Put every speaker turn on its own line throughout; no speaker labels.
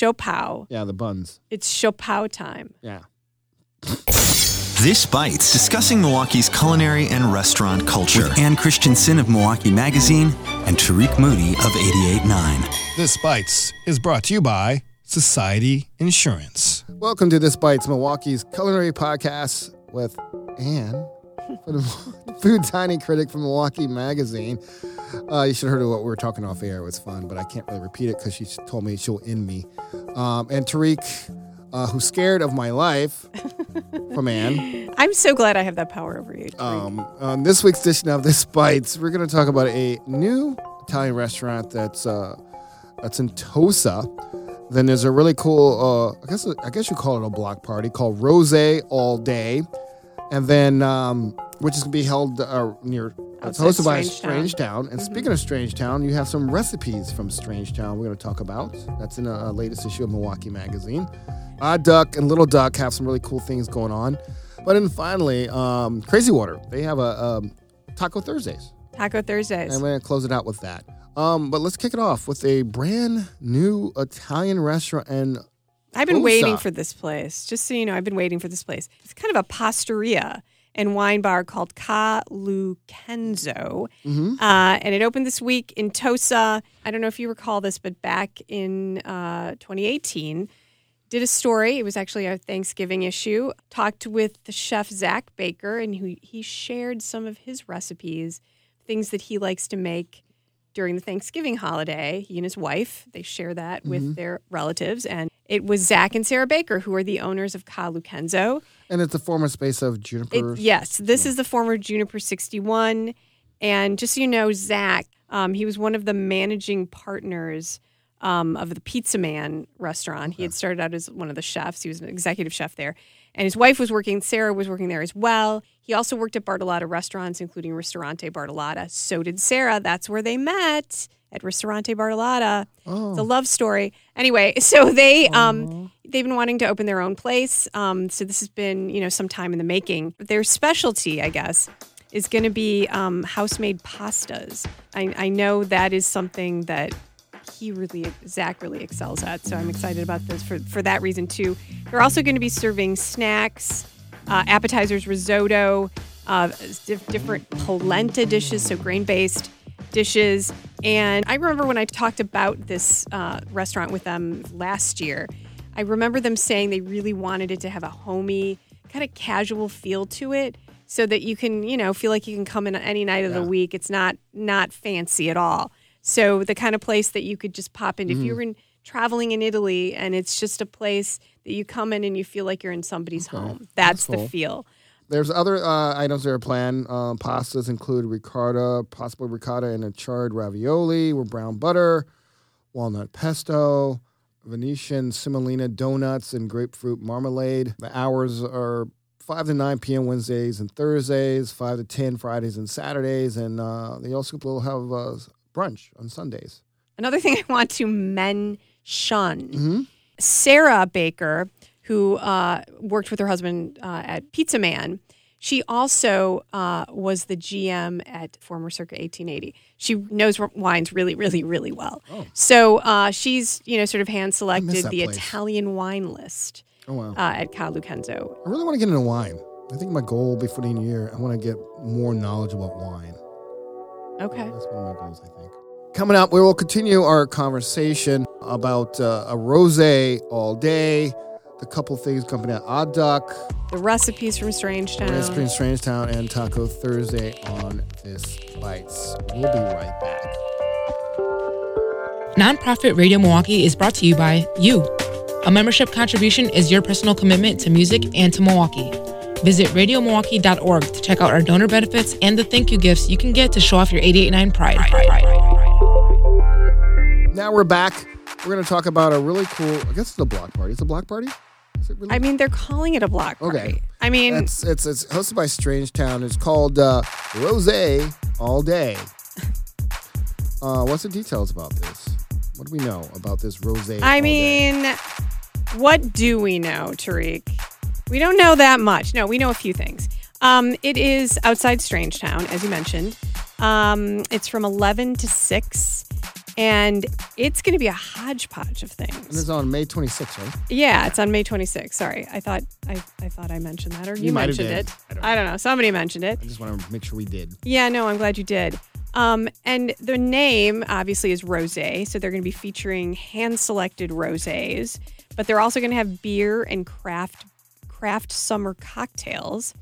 Siopao.
Yeah, the buns.
It's Siopao time.
Yeah.
This Bites, discussing Milwaukee's culinary and restaurant culture. With Ann Christensen of Milwaukee Magazine and Tarik Moody of 88.9.
This Bites is brought to you by Society Insurance.
Welcome to This Bites, Milwaukee's culinary podcast with Anne, food tiny critic from Milwaukee Magazine. Uh, you should have heard of what we were talking off air. It was fun, but I can't really repeat it because she told me she'll end me. Um, and Tarik, uh, who's scared of my life from Anne.
I'm so glad I have that power over you. Tarik.
Um, on this week's edition of This Bites, we're going to talk about a new Italian restaurant that's uh, that's in Tosa. Then there's a really cool, uh, I guess I guess you call it a block party called Rose All Day, and then um, which is going to be held uh, near. It's hosted by
Strange Town.
Strange Town. And speaking of Strange Town, you have some recipes from Strange Town we're going to talk about. That's in a, a latest issue of Milwaukee Magazine. Odd Duck and Little Duck have some really cool things going on. But then finally, um, Crazy Water, they have a um, Taco Thursdays.
Taco Thursdays.
And I'm going to close it out with that. Um, but let's kick it off with a brand new Italian restaurant. And
I've been
Tosa.
waiting for this place. Just so you know, I've been waiting for this place. It's kind of a pastaria and wine bar called Ca' Lucchenzo.
Mm-hmm.
Uh, and it opened this week in Tosa. I don't know if you recall this, but back in uh, 2018, did a story. It was actually our Thanksgiving issue. Talked with the chef Zach Baker, and he, he shared some of his recipes, things that he likes to make during the Thanksgiving holiday. He and his wife, they share that with their relatives. And it was Zach and Sarah Baker, who are the owners of Ca' Lucchenzo.
and it's the former space of
It,
Juniper.
yes, this is the former Juniper 61. And just so you know, Zach, um, he was one of the managing partners um, of the Pizza Man restaurant. He had started out as one of the chefs, he was an executive chef there. And his wife was working, Sarah was working there as well. He also worked at Bartolotta restaurants, including Ristorante Bartolotta. So did Sarah. That's where they met at Ristorante Bartolotta. It's a love story. Anyway, so they um, they've been wanting to open their own place. Um, so this has been you know some time in the making. Their specialty, I guess, is going to be um, house made pastas. I, I know that is something that he really Zach really excels at. So I'm excited about this for for that reason too. They're also going to be serving snacks, uh, appetizers, risotto, uh, diff- different polenta dishes, so grain based dishes. And I remember when I talked about this uh, restaurant with them last year, I remember them saying they really wanted it to have a homey, kind of casual feel to it. So that you can, you know, feel like you can come in any night of the week. It's not not fancy at all. So the kind of place that you could just pop in if you were in, traveling in Italy and it's just a place that you come in and you feel like you're in somebody's home. That's, the
cool.
feel.
There's other uh, items that are planned. Um, pastas include ricotta, possibly ricotta and a charred ravioli with brown butter, walnut pesto, Venetian semolina donuts, and grapefruit marmalade. The hours are 5 to 9 p.m. Wednesdays and Thursdays, 5 to 10 Fridays and Saturdays, and uh, they also will have uh, brunch on Sundays.
Another thing I want to mention Sarah Baker, who uh, worked with her husband uh, at Pizza Man, she also uh, was the GM at former Circa 1880. She knows wines really, really, really well. So uh, she's, you know, sort of hand selected the
place.
Italian wine list
Oh, wow.
uh, at Ca' Lucchenzo.
I really want to get into wine. I think my goal before the the year, I want to get more knowledge about wine.
Okay.
That's one of my goals, I think. Coming up, we will continue our conversation about uh, a rosé all day, the couple things coming out, Odd Duck,
The recipes from Strangetown.
Ice Cream Strange Town, and Taco Thursday on This Bites. We'll be right back.
Nonprofit Radio Milwaukee is brought to you by you. A membership contribution is your personal commitment to music and to Milwaukee. Visit radiomilwaukee.org to check out our donor benefits and the thank you gifts you can get to show off your 889 pride.
Now we're back. We're going to talk about a really cool, I guess it's a block party. It's a block party? Is it really?
I mean, they're calling it a block party.
Okay.
I mean,
It's, it's, it's hosted by Strange Town. It's called uh, Rosé All Day. Uh, what's the details about this? What do we know about this Rosé?
I
All Day?
mean, what do we know, Tarik? We don't know that much. No, we know a few things. Um, it is outside Strangetown, as you mentioned. Um, it's from 11 to 6. and it's going to be a hodgepodge of
And
things.
it's on May 26th, right?
Yeah, it's on May 26th. Sorry, I thought I, I thought I mentioned that, or you,
You
mentioned it.
I don't
I don't know. Somebody mentioned it.
I just want to make sure we did.
Yeah, no, I'm glad you did. Um, and the name obviously is rose, so they're going to be featuring hand-selected rosés, but they're also going to have beer and craft craft summer cocktails.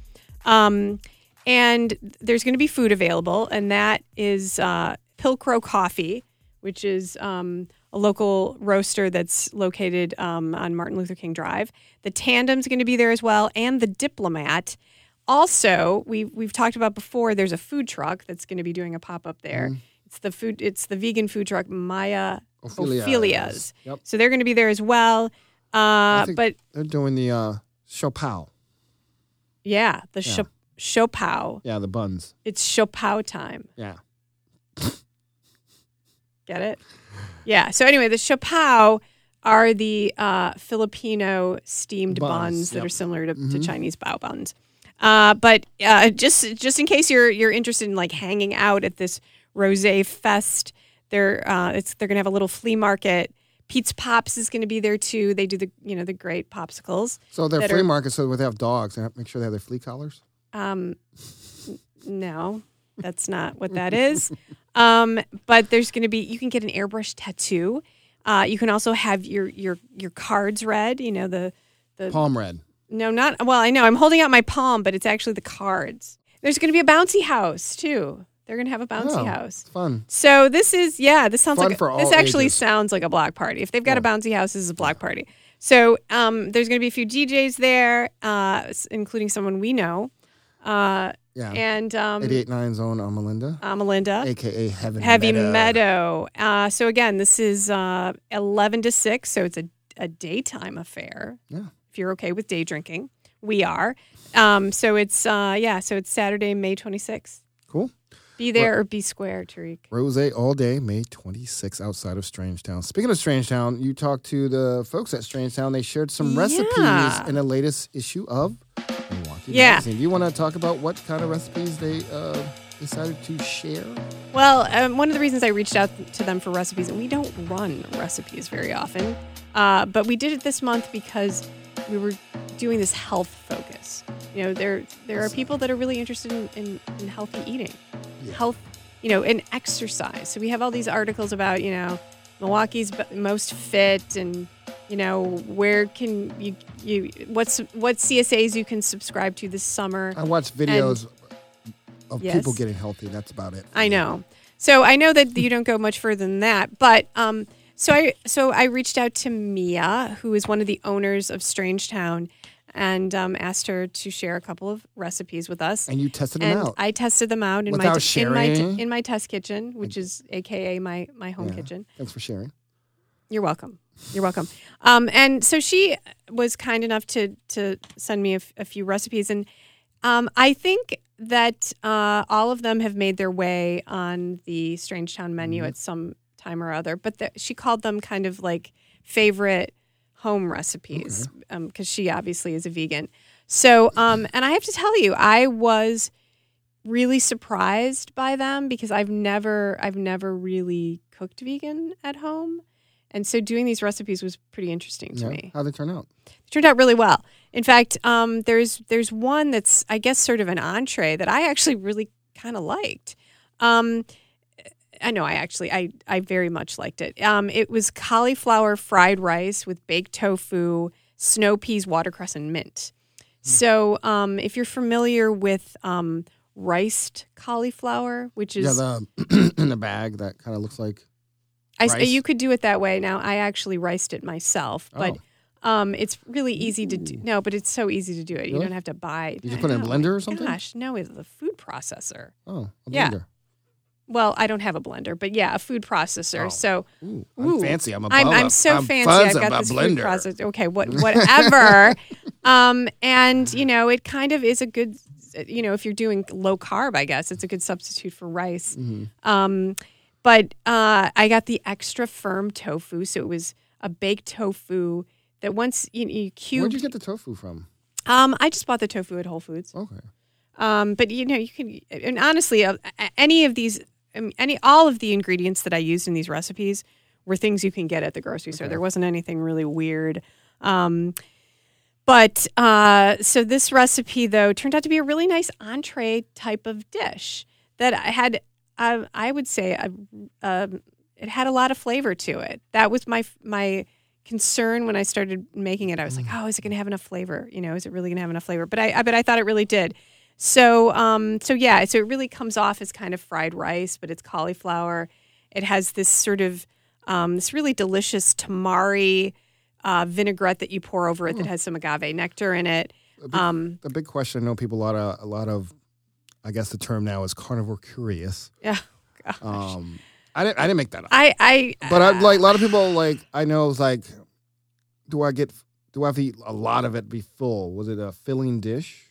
Um, and there's going to be food available, and that is uh, Pilcrow Coffee, which is um, a local roaster that's located um, on Martin Luther King Drive. The Tandem's going to be there as well, and the Diplomat. Also, we we've talked about before. There's a food truck that's going to be doing a pop up there. It's the food. It's the vegan food truck Maya
Ophelia's.
Ophelia's.
Yep.
So they're going to be there as well. Uh, but
They're doing the uh, Chopal.
yeah, the
Yeah.
Chop- Siopao.
Yeah, the buns.
It's Siopao time.
Yeah.
Get it? Yeah. So anyway, the Siopao are the uh, Filipino steamed
Buns,
buns, that
yep. Mm-hmm.
are similar to, to Chinese bao buns. Uh, but uh, just just in case you're you're interested in like hanging out at this rosé fest, they're uh, it's they're gonna have a little flea market. Pete's Pops is going to be there too. They do the you know the great popsicles.
So they're flea
are-
markets, so they have dogs. They have to make sure they have their flea collars.
Um, no, that's not what that is. Um, but there's going to be you can get an airbrush tattoo. Uh, you can also have your your your cards read. You know the the
Palm red.
no not well I know I'm holding out my palm, but it's actually the cards. There's going to be a bouncy house too. They're going to have a bouncy
Oh,
house.
Fun.
So this is yeah, this sounds
Fun
like
all
this actually
ages.
sounds like a block party. If they've got a bouncy house, this is a block party. So um, there's going to be a few DJs there, uh, including someone we know, uh,
Yeah.
and um,
889 Zone on Melinda,
uh, Melinda.
aka Heaven
Heavy
Meadow.
Meadow. Uh, so again, this is uh, 11 to 6, so it's a, a daytime affair.
Yeah.
If you're okay with day drinking, we are. Um, so it's uh, yeah, so it's Saturday, May 26th.
Cool.
Be there or be square, Tarik.
Rose all day, May 26th, outside of Strangetown. Speaking of Strangetown, you talked to the folks at Strangetown. They shared some recipes
Yeah.
in the latest issue of Milwaukee
Yeah.
Magazine. Do you want to talk about what kind of recipes they uh, decided to share?
Well, um, one of the reasons I reached out to them for recipes, and we don't run recipes very often, uh, but we did it this month because we were doing this health focus. You know, there there are people that are really interested in, in, in healthy eating, health, you know, and exercise. So we have all these articles about, you know, Milwaukee's most fit and you know where can you you what's what CSAs you can subscribe to this summer.
I watch videos of
Yes.
people getting healthy. That's about it.
I know. So I know that you don't go much further than that, but um, so I so I reached out to Mia, who is one of the owners of Strange Town, and um, asked her to share a couple of recipes with us.
And you tested them
And
out.
I tested them out in my
Without
in my in my test kitchen, which is AKA my my home
Yeah.
kitchen.
Thanks for sharing.
You're welcome. You're welcome. Um, and so she was kind enough to to send me a, f- a few recipes, and um, I think that uh, all of them have made their way on the Strange Town menu
Mm-hmm.
at some time or other. But the, she called them kind of like favorite home recipes because she obviously is a vegan. So, um, and I have to tell you, I was really surprised by them because I've never I've never really cooked vegan at home. And so doing these recipes was pretty interesting to
Yeah.
me.
How'd they turn out?
It turned out really well. In fact, um, there's there's one that's I guess sort of an entree that I actually really kind of liked. Um, I know I actually I I very much liked it. Um, it was cauliflower fried rice with baked tofu, snow peas, watercress, and mint. So um, if you're familiar with um, riced cauliflower, which is
Yeah, the in the bag that kind of looks like.
I you could do it that way. Now I actually riced it myself, but um, it's really easy to do. No, but it's so easy to do it. You
Really?
don't have to buy.
You just put it in a
Oh,
blender or something?
Gosh, no, it's a food processor.
Oh, a
Yeah. Well, I don't have a blender, but yeah, a food processor.
Oh.
So
Ooh, I'm
Ooh.
fancy. I'm a
I'm, I'm so
I'm
fancy. I've got this
blender.
food processor. Okay, what, whatever. um, and you know, it kind of is a good. You know, if you're doing low carb, I guess it's a good substitute for rice.
Mm-hmm.
Um, but uh, I got the extra firm tofu, so it was a baked tofu that once you, you
Where'd you get the tofu from?
um, I just bought the tofu at Whole Foods.
Okay.
Um, but you know, you can, and honestly, uh, any of these I mean, any all of the ingredients that I used in these recipes were things you can get at the grocery store. There wasn't anything really weird. Um, but uh, so this recipe though turned out to be a really nice entree type of dish that I had. Uh, I would say uh, um, it had a lot of flavor to it. That was my my concern when I started making it. I was like, oh, is it going to have enough flavor? You know, is it really going to have enough flavor? But I, I but I thought it really did. So um, so yeah, so it really comes off as kind of fried rice, but it's cauliflower. It has this sort of um, this really delicious tamari uh, vinaigrette that you pour over it that has some agave nectar in it. Um,
The big question I know people a lot of a lot of I guess the term now is carnivore curious.
yeah, gosh.
Um, I didn't I didn't make that up.
I I
But I like a lot of people like I know it's like, do I get do I have to eat a lot of it be full? Was it a filling dish?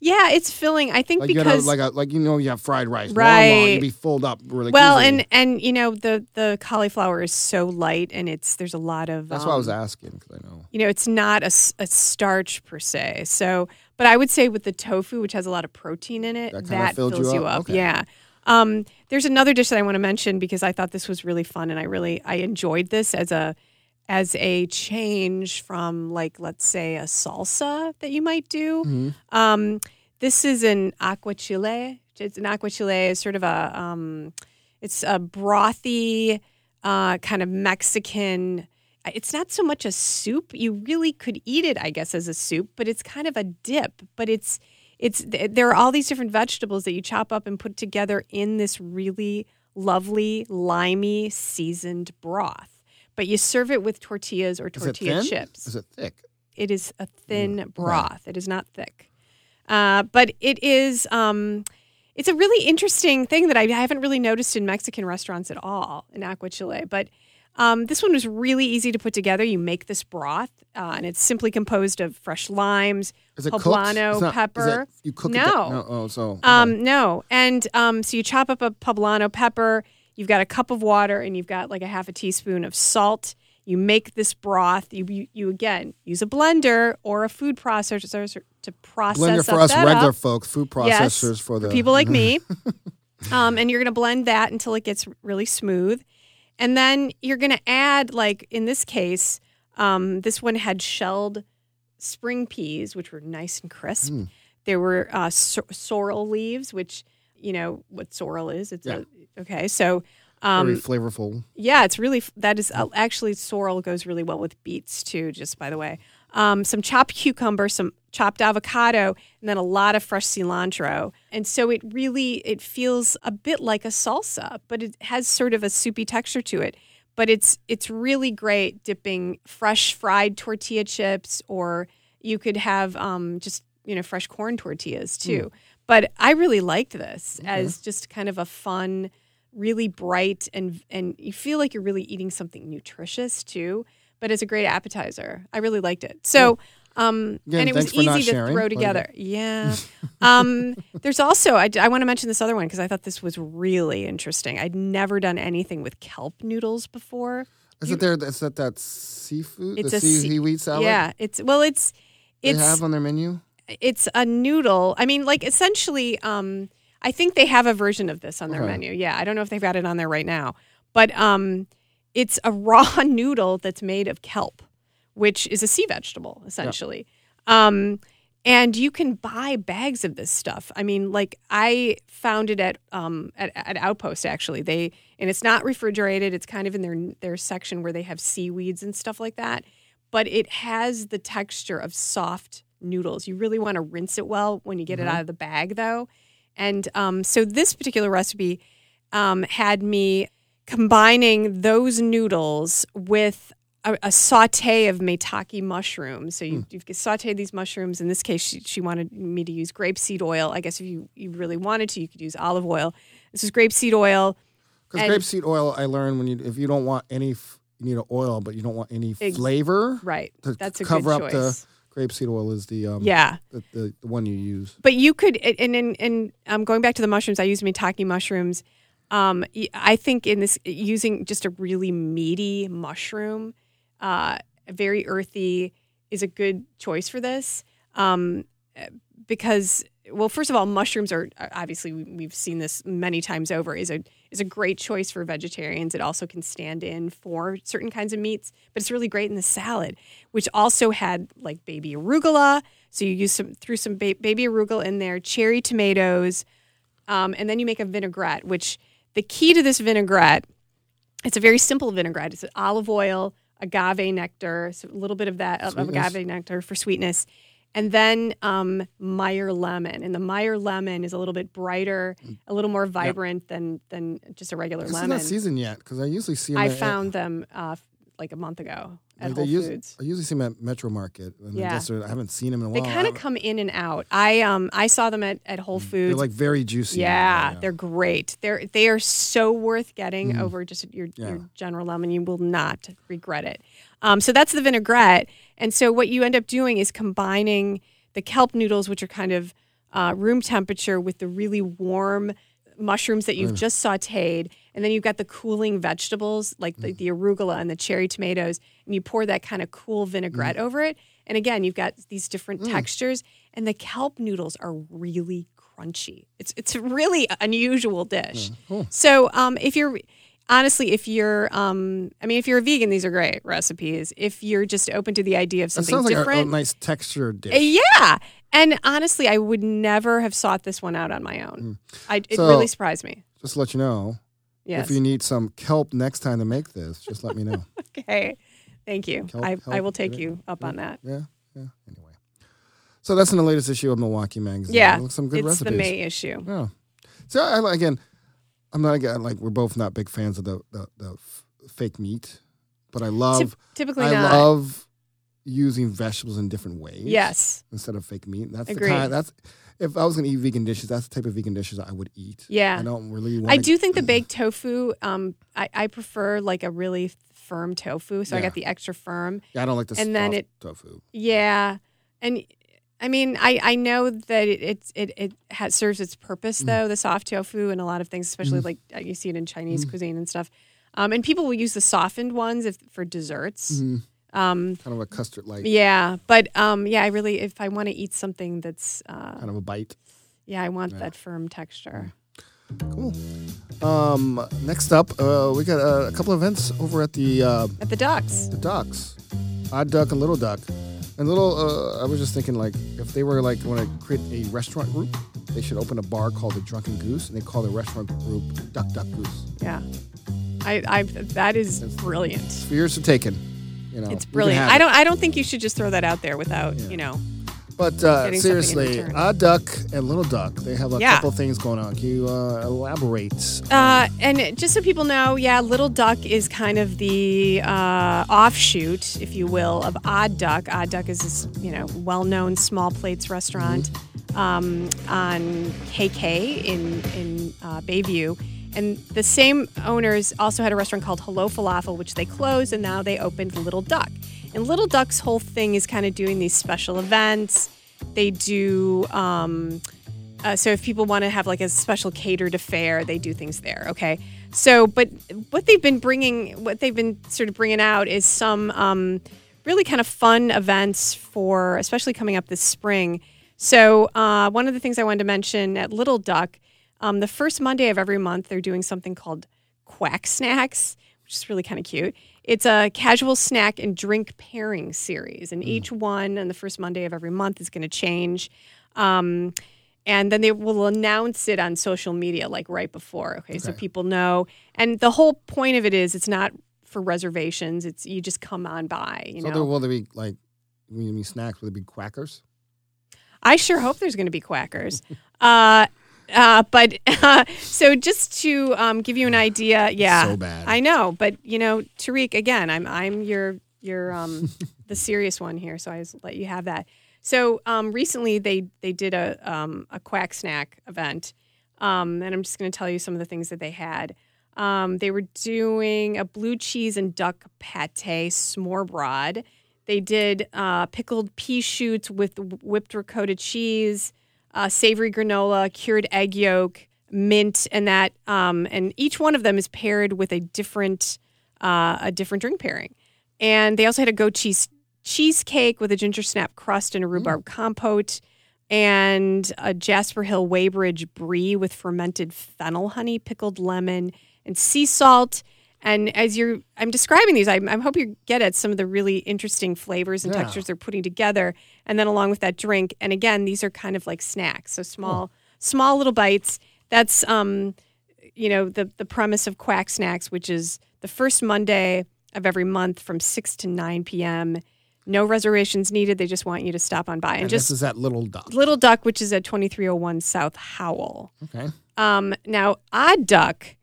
Yeah, it's filling. I think
Like you
because
like a, like you know you have fried rice,
Right.
you'd be filled up really.
well,
easily.
and and you know the the cauliflower is so light, and it's there's a lot of
that's why I was
um,
asking because I know.
you know, it's not a, a starch per se. So, but I would say with the tofu, which has a lot of protein in it,
That
that, fills
you
you
up?
up.
Okay.
Yeah. Um, there's another dish that I want to mention because I thought this was really fun, and I really I enjoyed this as a as a change from like let's say a salsa that you might do.
Mm-hmm.
Um, this is an aguachile. It's an aguachile is sort of a um, it's a brothy uh, kind of Mexican. It's not so much a soup. You really could eat it, I guess, as a soup, but it's kind of a dip. But it's it's there are all these different vegetables that you chop up and put together in this really lovely limey seasoned broth. But you serve it with tortillas or
it
tortilla chips
Is it thick?
it is a thin
okay.
broth. It is not thick, uh, but it is. Um, it's a really interesting thing that I haven't really noticed in Mexican restaurants at all in aguachile. But um, this one was really easy to put together. You make this broth, uh, and it's simply composed of fresh limes,
Is it
poblano
It's not- is
pepper.
it- you cook it?
No.
that- no. Oh, so okay.
Um, no, and um, so you chop up a poblano pepper. You've got a cup of water, and you've got like a half a teaspoon of salt. You make this broth. You you, you again use a blender or a food processor to process
blender for us regular
up.
folks, food
Yes,
processors for the
people like me. um, and you're going to blend that until it gets really smooth. And then you're going to add, like in this case, um, this one had shelled spring peas, which were nice and crisp.
Mm.
There were uh, sor- sorrel leaves, which you know what sorrel is. It's
Yeah.
a, okay. So
very
um,
flavorful.
yeah, it's really that is uh, actually sorrel goes really well with beets too. Just by the way, um, some chopped cucumber, some chopped avocado, and then a lot of fresh cilantro. And so it really it feels a bit like a salsa, but it has sort of a soupy texture to it. But it's it's really great dipping fresh fried tortilla chips, or you could have um, just you know fresh corn tortillas too. But I really liked this as just kind of a fun really bright and and you feel like you're really eating something nutritious too but it's a great appetizer i really liked it so um
Again,
and it was
thanks for not
easy to
sharing.
throw together yeah um there's also i, I want to mention this other one because i thought this was really interesting i'd never done anything with kelp noodles before
Is it there? Is that that seafood?
It's
the
a
seaweed salad?
yeah it's well it's
They
it's
have on their menu.
it's a noodle. I mean, like essentially, um, I think they have a version of this on their
Okay.
menu. Yeah, I don't know if they've got it on there right now, but um, it's a raw noodle that's made of kelp, which is a sea vegetable essentially. Um, and you can buy bags of this stuff. I mean, like I found it at um, at, at Outpost actually. They and it's not refrigerated. It's kind of in their their section where they have seaweeds and stuff like that. But it has the texture of soft noodles. You really want to rinse it well when you get it out of the bag, though. And um, so this particular recipe um, had me combining those noodles with a, a saute of maitake mushrooms. So you, you've sauteed these mushrooms. In this case, she, she wanted me to use grapeseed oil. I guess if you, you really wanted to, you could use olive oil. This is grapeseed oil.
Because grapeseed oil, I learned when you if you don't want any, f- you need an oil, but you don't want any flavor.
Right. That's a
cover
good
up
choice.
the grapeseed oil is the um,
yeah.
the, the, the one you use.
But you could, and and, and um, going back to the mushrooms, I use maitake mushrooms. Um, I think in this using just a really meaty mushroom, uh, very earthy, is a good choice for this um, because well, first of all, mushrooms are obviously we've seen this many times over is a is a great choice for vegetarians. It also can stand in for certain kinds of meats, but it's really great in the salad, which also had like baby arugula. So you use some threw some ba- baby arugula in there, cherry tomatoes, um, and then you make a vinaigrette. Which the key to this vinaigrette, it's a very simple vinaigrette. It's olive oil, agave nectar, so a little bit of that of
Sweetness.
agave nectar for sweetness, and then um, Meyer lemon. And the Meyer lemon is a little bit brighter, a little more vibrant than than just a regular
This is
lemon.
not seasoned yet because I usually see them.
I
at-
found them uh, like a month ago at
like,
Whole
use-
Foods.
I usually see them at Metro Market. And I
Yeah.
guess I haven't seen them in a while.
They kind of come in and out. I um I saw them at, at Whole Foods.
They're like very juicy.
yeah, they're great. They're they are so worth getting over just your
Mm. Yeah.
your general lemon. You will not regret it. Um, so that's the vinaigrette. And so what you end up doing is combining the kelp noodles, which are kind of uh, room temperature, with the really warm mushrooms that you've just sautéed, and then you've got the cooling vegetables like
Mm.
the, the arugula and the cherry tomatoes, and you pour that kind of cool
Mm.
vinaigrette over it. And again, you've got these different textures, and the kelp noodles are really crunchy. It's it's a really unusual dish. So um, if you're honestly, if you're um, I mean, if you're a vegan, these are great recipes. If you're just open to the idea of something
sounds like a, a
different,
nice texture dish.
uh, Yeah. And honestly, I would never have sought this one out on my own. I, it
Mm. So-
really surprised me.
Just to let you know,
Yes.
if you need some kelp next time to make this, just let me know.
okay. Thank you.
Kelp-
I, I will take you up on that.
yeah, yeah. Anyway, so that's in the latest issue of Milwaukee Magazine.
Yeah.
Some good recipes.
it's the May issue.
Yeah. So I, again, I'm not again like we're both not big fans of the the, the f- fake meat, but I love
Typ- typically
I
not.
love using vegetables in different ways.
Yes.
Instead of fake meat. That's
Agreed.
the kind. That's if I was gonna eat vegan dishes, that's the type of vegan dishes I would eat.
Yeah.
I don't really. want
I do think the baked tofu, um, I, I prefer like a really firm tofu. So I got the extra firm.
Yeah, I don't like the
and then it-
tofu.
Yeah. And I mean, I, I know that it it it, it has, serves its purpose
Mm.
though. The soft tofu and a lot of things, especially like uh, you see it in Chinese cuisine and stuff. Um, and people will use the softened ones if for desserts.
Mm-hmm.
Um,
Kind of a custard like
yeah, but um, yeah, I really if I want to eat something that's uh,
kind of a bite.
yeah, I want that firm texture.
Cool. Um, next up, uh, we got uh, a couple events over at the uh,
At the Ducks.
the Ducks, Odd Duck and Little Duck. And little, uh, I was just thinking like if they were like want to create a restaurant group, they should open a bar called the Drunken Goose, and they call the restaurant group Duck Duck Goose.
Yeah, I, I that is brilliant.
For yours to taken, you know.
It's brilliant. I don't I don't think you should just throw that out there without you know.
But uh,
getting something in
seriously. Odd Duck and Little Duck, they have a
Yeah.
couple things going on. Can you uh, elaborate?
Uh, and just so people know, yeah, Little Duck is kind of the uh, offshoot, if you will, of Odd Duck. Odd Duck is this, you know, well-known small plates restaurant um, on KK in in uh, Bayview. And the same owners also had a restaurant called Hello Falafel, which they closed, and now they opened Little Duck. And Little Duck's whole thing is kind of doing these special events. They do. Um, uh, so if people want to have like a special catered affair, they do things there. Okay. So, but what they've been bringing, what they've been sort of bringing out is some um, really kind of fun events for, especially coming up this spring. So uh, one of the things I wanted to mention at Little Duck, um, the first Monday of every month, they're doing something called Quack Snacks, which is really kind of cute. It's a casual snack and drink pairing series, and each one on the first Monday of every month is going to change. Um, and then they will announce it on social media like right before okay, so people know and the whole point of it is it's not for reservations it's you just come on by you
so
know
there will there be like when you mean snacks? Will there be quackers?
i sure hope there's going to be quackers uh, uh, but uh, so just to um, give you an idea yeah
So bad.
i know but you know tarik again i'm i'm your your um, the serious one here so i just let you have that so um, recently they they did a um, a quack snack event um, and i'm just going to tell you some of the things that they had um, they were doing a blue cheese and duck pate smørrebrød. they did uh, pickled pea shoots with whipped ricotta cheese uh, savory granola, cured egg yolk, mint, and that. Um, and each one of them is paired with a different uh, a different drink pairing. And they also had a goat cheese cheesecake with a ginger snap crust and a rhubarb compote. and a Jasper Hill Weybridge brie with fermented fennel honey, pickled lemon, and sea salt. And as you're, I'm describing these, I, I hope you get at some of the really interesting flavors and
Yeah.
textures they're putting together. And then along with that drink, and again, these are kind of like snacks, so small, small little bites. That's, um, you know, the the premise of Quack Snacks, which is the first Monday of every month from six to nine p.m. No reservations needed. They just want you to stop on by and,
And
just
this is at Little Duck.
Little Duck, which is at 2301 South Howell.
Okay.
Um, now, Odd Duck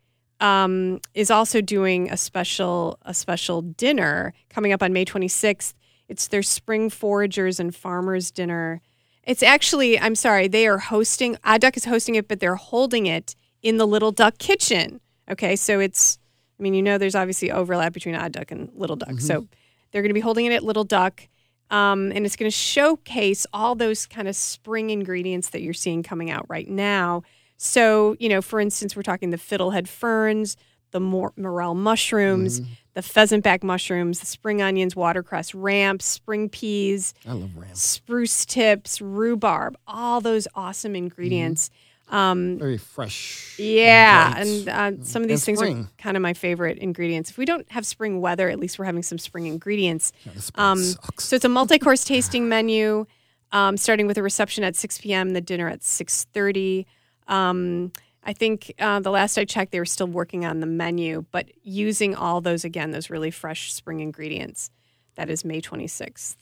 um, is also doing a special a special dinner coming up on May 26th. It's their spring foragers and farmers dinner. It's actually, I'm sorry, they are hosting. Odd Duck is hosting it, but they're holding it in the Little Duck kitchen. Okay, so it's. I mean, you know, there's obviously overlap between Odd Duck and Little Duck. So they're going to be holding it at Little Duck. Um, and it's going to showcase all those kind of spring ingredients that you're seeing coming out right now. So, you know, for instance, we're talking the fiddlehead ferns, the mor- morel mushrooms, the pheasantback mushrooms, the spring onions, watercress, ramps, spring peas,
I love ramp.
spruce tips, rhubarb, all those awesome ingredients. Um,
Very fresh.
yeah,
bright.
and uh, some of
And
these things are kind of my favorite ingredients. If we don't have spring weather, at least we're having some spring ingredients.
Yeah,
Um, so it's a multi-course tasting menu, um, starting with a reception at 6 p.m., the dinner at 6:30. Um, I think uh, the last I checked, they were still working on the menu, but using all those again, those really fresh spring ingredients. That is May 26th.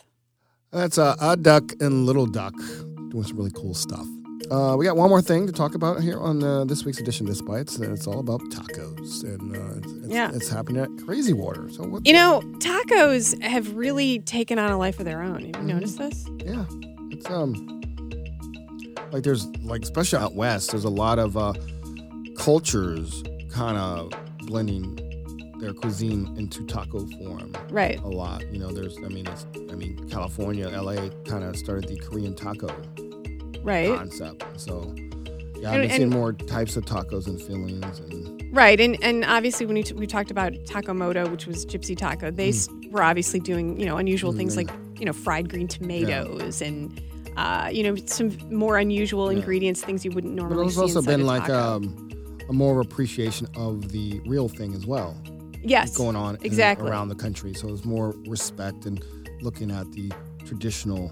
That's uh, Odd Duck and Little Duck doing some really cool stuff. Uh, we got one more thing to talk about here on uh, this week's edition of This Bites, and it's all about tacos. And uh, it's, it's,
Yeah.
it's happening at Crazy Water. So what?
You know, tacos have really taken on a life of their own. Have you noticed this?
Yeah, it's um like there's like especially out west. There's a lot of uh, cultures kind of blending their cuisine into taco form.
Right.
A lot, you know. There's, I mean, it's, I mean, California, LA, kind of started the Korean taco
Right.
concept. So, yeah, I've been seeing more types of tacos and fillings, and
Right, and and obviously when we, t- we talked about Taco Moto, which was Gypsy Taco, they s
Mm.
were obviously doing you know unusual things like you know fried green tomatoes and uh, you know some more unusual ingredients, things you wouldn't
but
normally
it's
see
also been
a
like um, a more appreciation of the real thing as well.
yes,
going on in-
exactly.
around the country. So it's more respect and looking at the traditional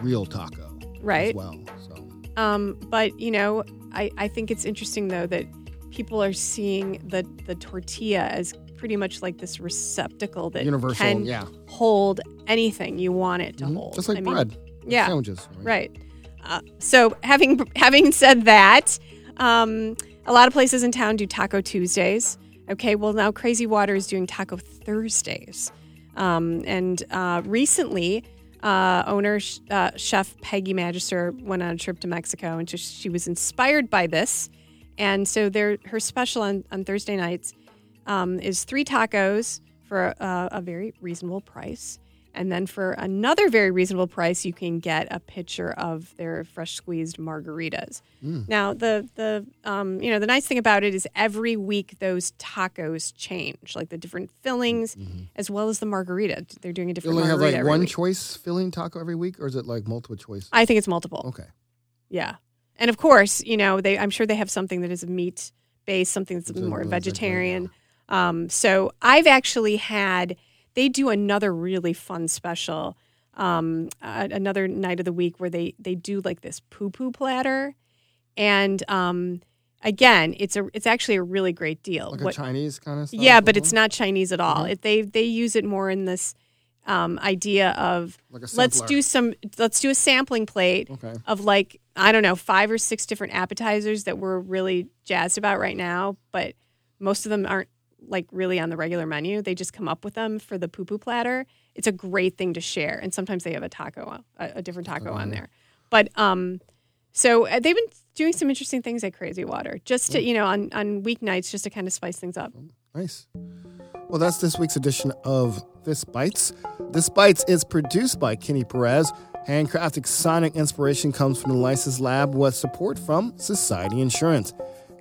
real taco
Right.
as well. So
Um, but you know, I, I think it's interesting though that people are seeing the the tortilla as pretty much like this receptacle that
universal,
can
yeah,
hold anything you want it to
Mhm.
hold.
just like
I mean,
bread,
yeah.
sandwiches, right?
Right. Uh, so having having said that, um, a lot of places in town do Taco Tuesdays. Okay, well now Crazy Water is doing Taco Thursdays, um, and uh, recently, uh, owner uh, chef Peggy Magister went on a trip to Mexico, and just, she was inspired by this, and so their her special on, on Thursday nights um, is three tacos for a, a very reasonable price. And then for another very reasonable price, you can get a pitcher of their fresh squeezed margaritas. Now, the the um, you know the nice thing about it is every week those tacos change, like the different fillings as well as the margarita. They're doing a different.
You only have like one
week.
choice filling taco every week, or is it like multiple choice?
I think it's multiple.
okay,
Yeah, and of course, you know they. I'm sure they have something that is a meat based, something that's more vegetarian. Um, so I've actually had. They do another really fun special, um, uh, another night of the week where they they do like this poo poo platter, and um, again, it's a it's actually a really great deal.
like a
What-
Chinese kind of stuff.
yeah, but it's not Chinese at all.
Mhm.
It, they they use it more in this um, idea of
Like
let's do some let's do a sampling plate
Okay.
of like I don't know five or six different appetizers that we're really jazzed about right now, but most of them aren't like really on the regular menu. They just come up with them for the poo poo platter. It's a great thing to share, and sometimes they have a taco, a, a different taco on there. But um, so uh, they've been doing some interesting things at Crazy Water, just to you know on on weeknights, just to kind of spice things up.
Nice. Well, that's this week's edition of This Bites. This Bites is produced by Kenny Perez. Handcrafted sonic inspiration comes from the License Lab with support from Society Insurance.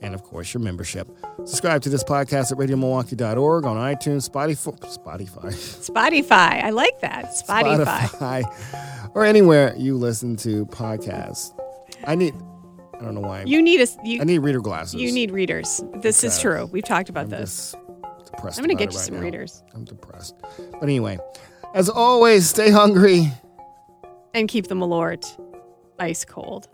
And of course your membership. Subscribe to this podcast at radiomilwaukee.org on iTunes, Spotify, Spotify,
Spotify. I like that. Spotify.
Spotify, or anywhere you listen to podcasts. I need. I don't know why.
You need a you,
I need reader glasses.
you need readers. This is true. We've talked about
I'm
this.
depressed.
I'm gonna get you
right
some
now.
readers
I'm depressed. But anyway, as always, stay hungry.
and keep the Malort ice cold.